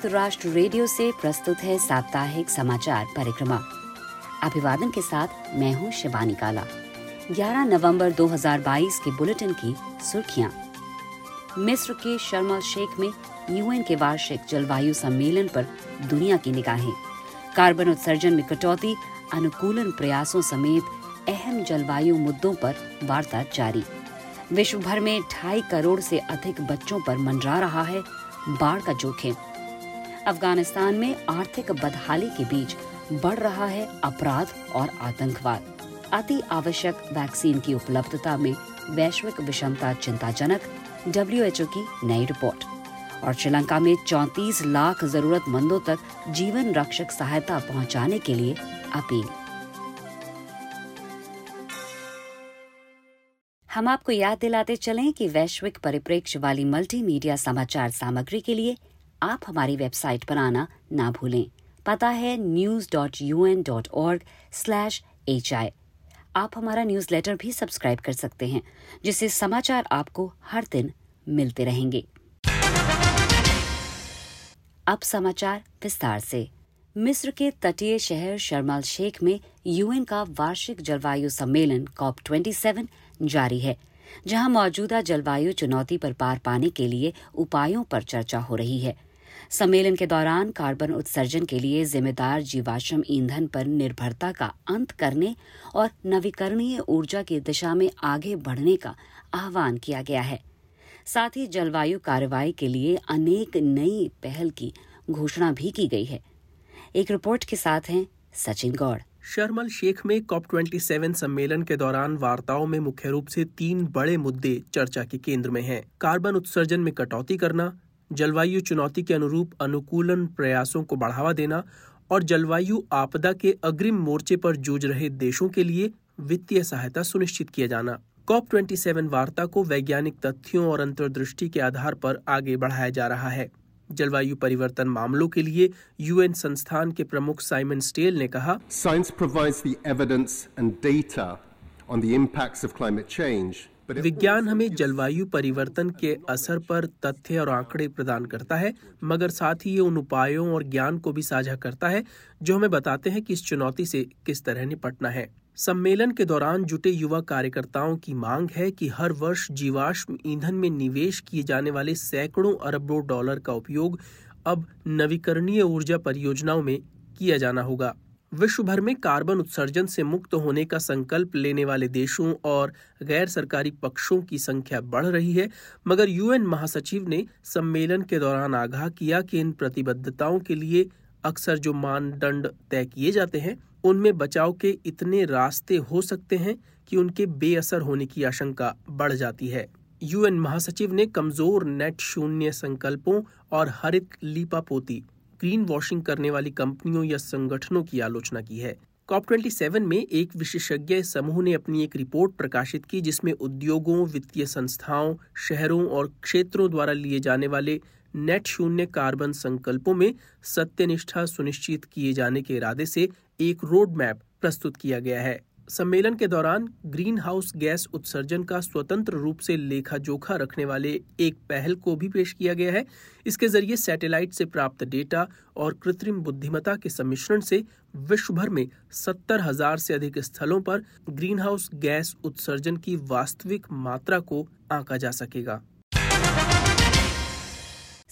संयुक्त राष्ट्र रेडियो से प्रस्तुत है साप्ताहिक समाचार परिक्रमा। अभिवादन के साथ मैं हूँ शिवानी काला। 11 नवंबर 2022 के बुलेटिन की सुर्खियाँ। मिस्र के शर्म शेख में यूएन के वार्षिक जलवायु सम्मेलन पर दुनिया की निगाहें। कार्बन उत्सर्जन में कटौती, अनुकूलन प्रयासों समेत अहम जलवायु मुद्दों पर वार्ता जारी। विश्व भर में ढाई करोड़ से अधिक बच्चों पर मंडरा रहा है बाढ़ का जोखिम। अफ़गानिस्तान में आर्थिक बदहाली के बीच बढ़ रहा है अपराध और आतंकवाद। अति आवश्यक वैक्सीन की उपलब्धता में वैश्विक विषमता चिंताजनक डब्ल्यूएचओ की नई रिपोर्ट। और श्रीलंका में 34 लाख जरूरतमंदों तक जीवन रक्षक सहायता पहुँचाने के लिए अपील। हम आपको याद दिलाते चलें कि वैश्विक परिप्रेक्ष्य वाली मल्टीमीडिया समाचार सामग्री के लिए आप हमारी वेबसाइट पर आना ना भूलें। पता है news dot U N dot org slash H I आप हमारा न्यूज़ लेटर भी सब्सक्राइब कर सकते हैं, जिससे समाचार आपको हर दिन मिलते रहेंगे। अब समाचार विस्तार से। मिस्र के तटीय शहर शर्माल शेख में यूएन का वार्षिक जलवायु सम्मेलन कॉप 27 जारी है, जहाँ मौजूदा जलवायु चुनौती पर पार पाने के लिए उपायों पर चर्चा हो रही है। सम्मेलन के दौरान कार्बन उत्सर्जन के लिए जिम्मेदार जीवाश्म ईंधन पर निर्भरता का अंत करने और नवीकरणीय ऊर्जा की दिशा में आगे बढ़ने का आह्वान किया गया है। साथ ही जलवायु कार्रवाई के लिए अनेक नई पहल की घोषणा भी की गई है। एक रिपोर्ट के साथ हैं सचिन गौड़। शर्मल शेख में कॉप 27 सम्मेलन के दौरान वार्ताओं में मुख्य रूप से तीन बड़े मुद्दे चर्चा के केंद्र में हैं। कार्बन उत्सर्जन में कटौती करना जलवायु चुनौती के अनुरूप अनुकूलन प्रयासों को बढ़ावा देना और जलवायु आपदा के अग्रिम मोर्चे पर जूझ रहे देशों के लिए वित्तीय सहायता सुनिश्चित किया जाना। कॉप 27 वार्ता को वैज्ञानिक तथ्यों और अंतर्दृष्टि के आधार पर आगे बढ़ाया जा रहा है। जलवायु परिवर्तन मामलों के लिए यूएन संस्थान के प्रमुख साइमन स्टेल ने कहा science provides the evidence and data on the impacts of climate change विज्ञान हमें जलवायु परिवर्तन के असर पर तथ्य और आंकड़े प्रदान करता है, मगर साथ ही ये उन उपायों और ज्ञान को भी साझा करता है, जो हमें बताते हैं कि इस चुनौती से किस तरह निपटना है। सम्मेलन के दौरान जुटे युवा कार्यकर्ताओं की मांग है कि हर वर्ष जीवाश्म ईंधन में निवेश किए जाने वाले सैकड़ों अरबों डॉलर का उपयोग अब नवीकरणीय ऊर्जा परियोजनाओं में किया जाना होगा। विश्व भर में कार्बन उत्सर्जन से मुक्त होने का संकल्प लेने वाले देशों और गैर सरकारी पक्षों की संख्या बढ़ रही है, मगर यूएन महासचिव ने सम्मेलन के दौरान आगाह किया कि इन प्रतिबद्धताओं के लिए अक्सर जो मानदंड तय किए जाते हैं, उनमें बचाव के इतने रास्ते हो सकते हैं कि उनके बेअसर होने की आशंका बढ़ जाती है। यूएन महासचिव ने कमज़ोर नेट शून्य संकल्पों और हरित लीपापोती ग्रीन वॉशिंग करने वाली कंपनियों या संगठनों की आलोचना की है। कॉप 27 में एक विशेषज्ञ समूह ने अपनी एक रिपोर्ट प्रकाशित की, जिसमें उद्योगों, वित्तीय संस्थाओं, शहरों और क्षेत्रों द्वारा लिए जाने वाले नेट शून्य कार्बन संकल्पों में सत्यनिष्ठा सुनिश्चित किए जाने के इरादे से एक रोड मैप प्रस्तुत किया गया है। सम्मेलन के दौरान ग्रीन हाउस गैस उत्सर्जन का स्वतंत्र रूप से लेखा जोखा रखने वाले एक पहल को भी पेश किया गया है। इसके ज़रिए सैटेलाइट से प्राप्त डेटा और कृत्रिम बुद्धिमत्ता के सम्मिश्रण से विश्व भर में सत्तर हज़ार से अधिक स्थलों पर ग्रीन हाउस गैस उत्सर्जन की वास्तविक मात्रा को आंका जा सकेगा।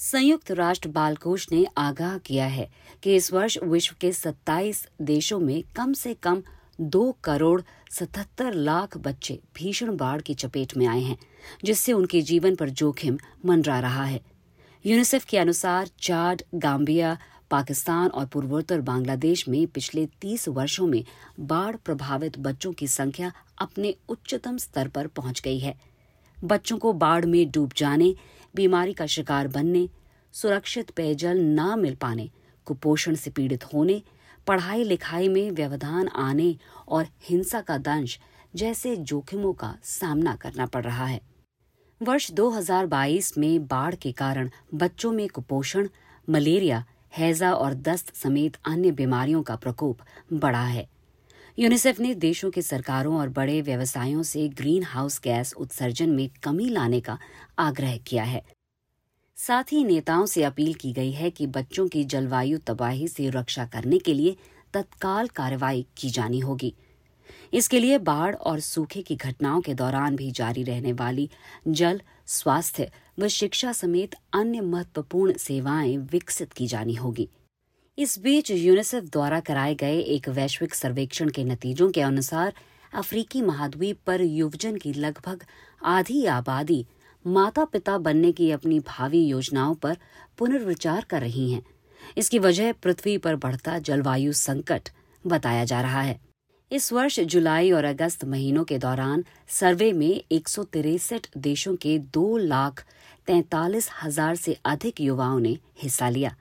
संयुक्त राष्ट्र बाल कोष ने आगाह किया है कि इस वर्ष विश्व के 27 देशों में कम से कम दो करोड़ सतहत्तर लाख बच्चे भीषण बाढ़ की चपेट में आए हैं, जिससे उनके जीवन पर जोखिम मंडरा रहा है। यूनिसेफ के अनुसार चाड, गाम्बिया, पाकिस्तान और पूर्वोत्तर बांग्लादेश में पिछले तीस वर्षों में बाढ़ प्रभावित बच्चों की संख्या अपने उच्चतम स्तर पर पहुँच गई है। बच्चों को बाढ़ में डूब जाने, बीमारी का शिकार बनने, सुरक्षित पेयजल न मिल पाने, कुपोषण से पीड़ित होने पढ़ाई लिखाई में व्यवधान आने और हिंसा का दंश जैसे जोखिमों का सामना करना पड़ रहा है। वर्ष 2022 में बाढ़ के कारण बच्चों में कुपोषण, मलेरिया, हैजा और दस्त समेत अन्य बीमारियों का प्रकोप बढ़ा है। यूनिसेफ ने देशों के सरकारों और बड़े व्यवसायों से ग्रीन हाउस गैस उत्सर्जन में कमी लाने का आग्रह किया है। साथ ही नेताओं से अपील की गई है कि बच्चों की जलवायु तबाही से रक्षा करने के लिए तत्काल कार्रवाई की जानी होगी। इसके लिए बाढ़ और सूखे की घटनाओं के दौरान भी जारी रहने वाली जल, स्वास्थ्य व शिक्षा समेत अन्य महत्वपूर्ण सेवाएँ विकसित की जानी होगी। इस बीच यूनिसेफ द्वारा कराए गए एक वैश्विक सर्वेक्षण के नतीजों के अनुसार अफ्रीकी महाद्वीप पर युवजन की लगभग आधी आबादी माता पिता बनने की अपनी भावी योजनाओं पर पुनर्विचार कर रही हैं। इसकी वजह पृथ्वी पर बढ़ता जलवायु संकट बताया जा रहा है। इस वर्ष जुलाई और अगस्त महीनों के दौरान सर्वे में एक देशों के दो लाख तैतालीस हज़ार से अधिक युवाओं ने हिस्सा लिया।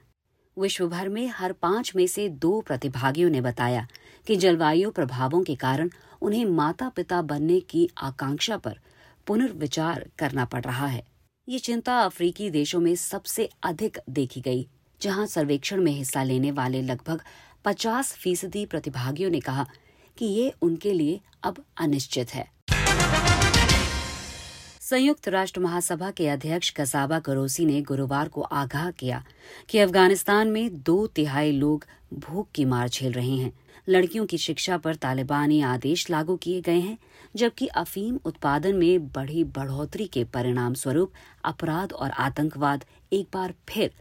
विश्व भर में हर पाँच में से दो प्रतिभागियों ने बताया कि जलवायु प्रभावों के कारण उन्हें माता पिता बनने की आकांक्षा पर पुनर्विचार करना पड़ रहा है। ये चिंता अफ्रीकी देशों में सबसे अधिक देखी गई, जहाँ सर्वेक्षण में हिस्सा लेने वाले लगभग 50 फ़ीसदी प्रतिभागियों ने कहा कि ये उनके लिए अब अनिश्चित है। संयुक्त राष्ट्र महासभा के अध्यक्ष कसाबा करोसी ने गुरुवार को आगाह किया कि अफ़गानिस्तान में दो तिहाई लोग भूख की मार झेल रहे हैं। लड़कियों की शिक्षा पर तालिबानी आदेश लागू किए गए हैं, जबकि अफीम उत्पादन में बढ़ी बढ़ोतरी के परिणाम स्वरूप अपराध और आतंकवाद एक बार फिर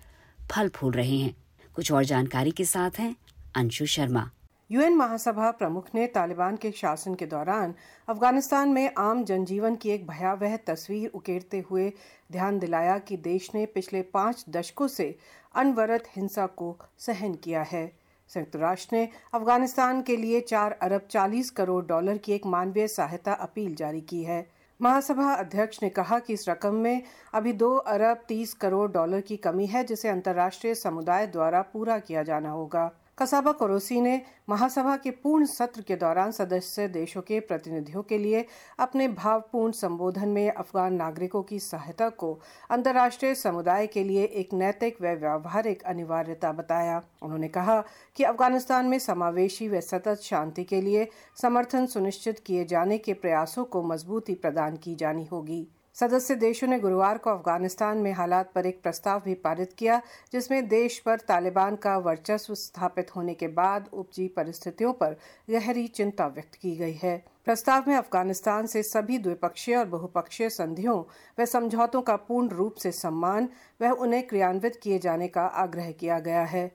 फल फूल रहे हैं। कुछ और जानकारी के साथ हैं, अंशु शर्मा। यूएन महासभा प्रमुख ने तालिबान के शासन के दौरान अफ़गानिस्तान में आम जनजीवन की एक भयावह तस्वीर उकेरते हुए ध्यान दिलाया कि देश ने पिछले पाँच दशकों से अनवरत हिंसा को सहन किया है। संयुक्त राष्ट्र ने अफ़गानिस्तान के लिए चार अरब चालीस करोड़ डॉलर की एक मानवीय सहायता अपील जारी की है। महासभा अध्यक्ष ने कहा कि इस रकम में अभी दो अरब तीस करोड़ डॉलर की कमी है, जिसे अंतर्राष्ट्रीय समुदाय द्वारा पूरा किया जाना होगा। कसाबा कोरोसी ने महासभा के पूर्ण सत्र के दौरान सदस्य देशों के प्रतिनिधियों के लिए अपने भावपूर्ण संबोधन में अफगान नागरिकों की सहायता को अंतर्राष्ट्रीय समुदाय के लिए एक नैतिक व व्यावहारिक अनिवार्यता बताया। उन्होंने कहा कि अफ़गानिस्तान में समावेशी व सतत शांति के लिए समर्थन सुनिश्चित किए जाने के प्रयासों को मजबूती प्रदान की जानी होगी। सदस्य देशों ने गुरुवार को अफ़गानिस्तान में हालात पर एक प्रस्ताव भी पारित किया, जिसमें देश पर तालिबान का वर्चस्व स्थापित होने के बाद उपजी परिस्थितियों पर गहरी चिंता व्यक्त की गई है। प्रस्ताव में अफ़गानिस्तान से सभी द्विपक्षीय और बहुपक्षीय संधियों व समझौतों का पूर्ण रूप से सम्मान व उन्हें क्रियान्वित किए जाने का आग्रह किया गया है।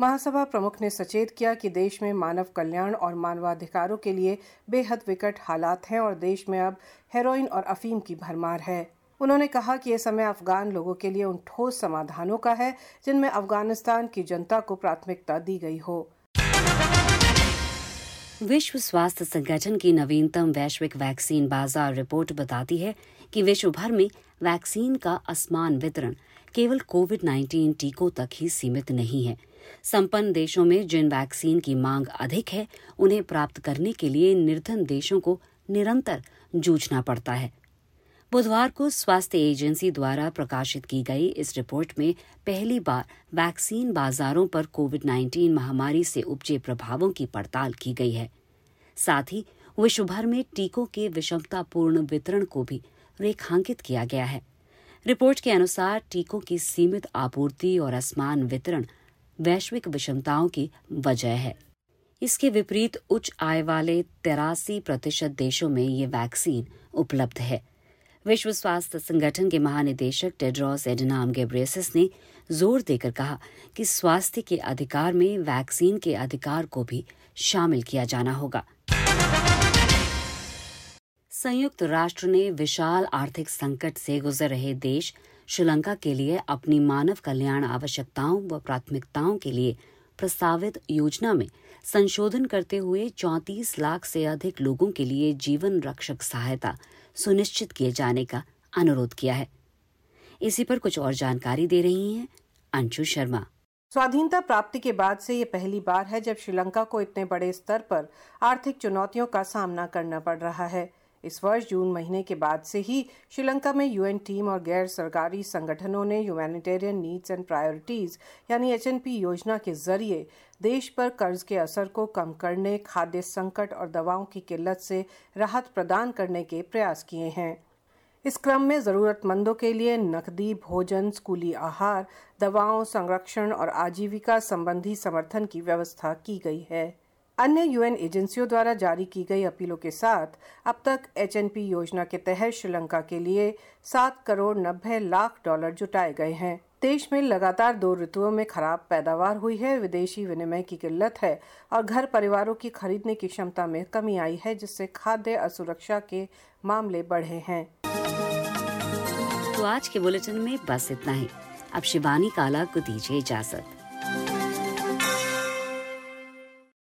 महासभा प्रमुख ने सचेत किया कि देश में मानव कल्याण और मानवाधिकारों के लिए बेहद विकट हालात हैं और देश में अब हेरोइन और अफीम की भरमार है। उन्होंने कहा कि यह समय अफगान लोगों के लिए उन ठोस समाधानों का है, जिनमें अफ़गानिस्तान की जनता को प्राथमिकता दी गई हो। विश्व स्वास्थ्य संगठन की नवीनतम वैश्विक वैक्सीन बाज़ार रिपोर्ट बताती है कि विश्व भर में वैक्सीन का असमान वितरण केवल कोविड 19 टीकों तक ही सीमित नहीं है। संपन्न देशों में जिन वैक्सीन की मांग अधिक है, उन्हें प्राप्त करने के लिए निर्धन देशों को निरंतर जूझना पड़ता है। बुधवार को स्वास्थ्य एजेंसी द्वारा प्रकाशित की गई इस रिपोर्ट में पहली बार वैक्सीन बाजारों पर कोविड 19 महामारी से उपजे प्रभावों की पड़ताल की गई है। साथ ही विश्व भर में टीकों के विषमतापूर्ण वितरण को भी रेखांकित किया गया है। रिपोर्ट के अनुसार टीकों की सीमित आपूर्ति और असमान वितरण वैश्विक विषमताओं की वजह है। इसके विपरीत उच्च आय वाले तिरासी प्रतिशत देशों में ये वैक्सीन उपलब्ध है। विश्व स्वास्थ्य संगठन के महानिदेशक टेड्रॉस एडनाम गेब्रेसिस ने ज़ोर देकर कहा कि स्वास्थ्य के अधिकार में वैक्सीन के अधिकार को भी शामिल किया जाना होगा। संयुक्त राष्ट्र ने विशाल आर्थिक संकट से गुजर रहे देश श्रीलंका के लिए अपनी मानव कल्याण आवश्यकताओं व प्राथमिकताओं के लिए प्रस्तावित योजना में संशोधन करते हुए चौंतीस लाख से अधिक लोगों के लिए जीवन रक्षक सहायता सुनिश्चित किए जाने का अनुरोध किया है। इसी पर कुछ और जानकारी दे रही हैं अंशु शर्मा। स्वाधीनता प्राप्ति के बाद से ये पहली बार है जब श्रीलंका को इतने बड़े स्तर पर आर्थिक चुनौतियों का सामना करना पड़ रहा है। इस वर्ष जून महीने के बाद से ही श्रीलंका में यूएन टीम और गैर सरकारी संगठनों ने ह्यूमैनिटेरियन नीड्स एंड प्रायोरिटीज, यानी एचएनपी योजना के ज़रिए देश पर कर्ज के असर को कम करने, खाद्य संकट और दवाओं की किल्लत से राहत प्रदान करने के प्रयास किए हैं। इस क्रम में जरूरतमंदों के लिए नकदी, भोजन, स्कूली आहार, दवाओं, संरक्षण और आजीविका संबंधी समर्थन की व्यवस्था की गई है। अन्य यूएन एजेंसियों द्वारा जारी की गई अपीलों के साथ अब तक एचएनपी योजना के तहत श्रीलंका के लिए सात करोड़ नब्बे लाख डॉलर जुटाए गए हैं। देश में लगातार दो ऋतुओं में खराब पैदावार हुई है, विदेशी विनिमय की किल्लत है और घर परिवारों की खरीदने की क्षमता में कमी आई है, जिससे खाद्य असुरक्षा के मामले बढ़े हैं। तो आज के बुलेटिन में बस इतना ही। अब शिवानी काला को दीजिए इजाज़त।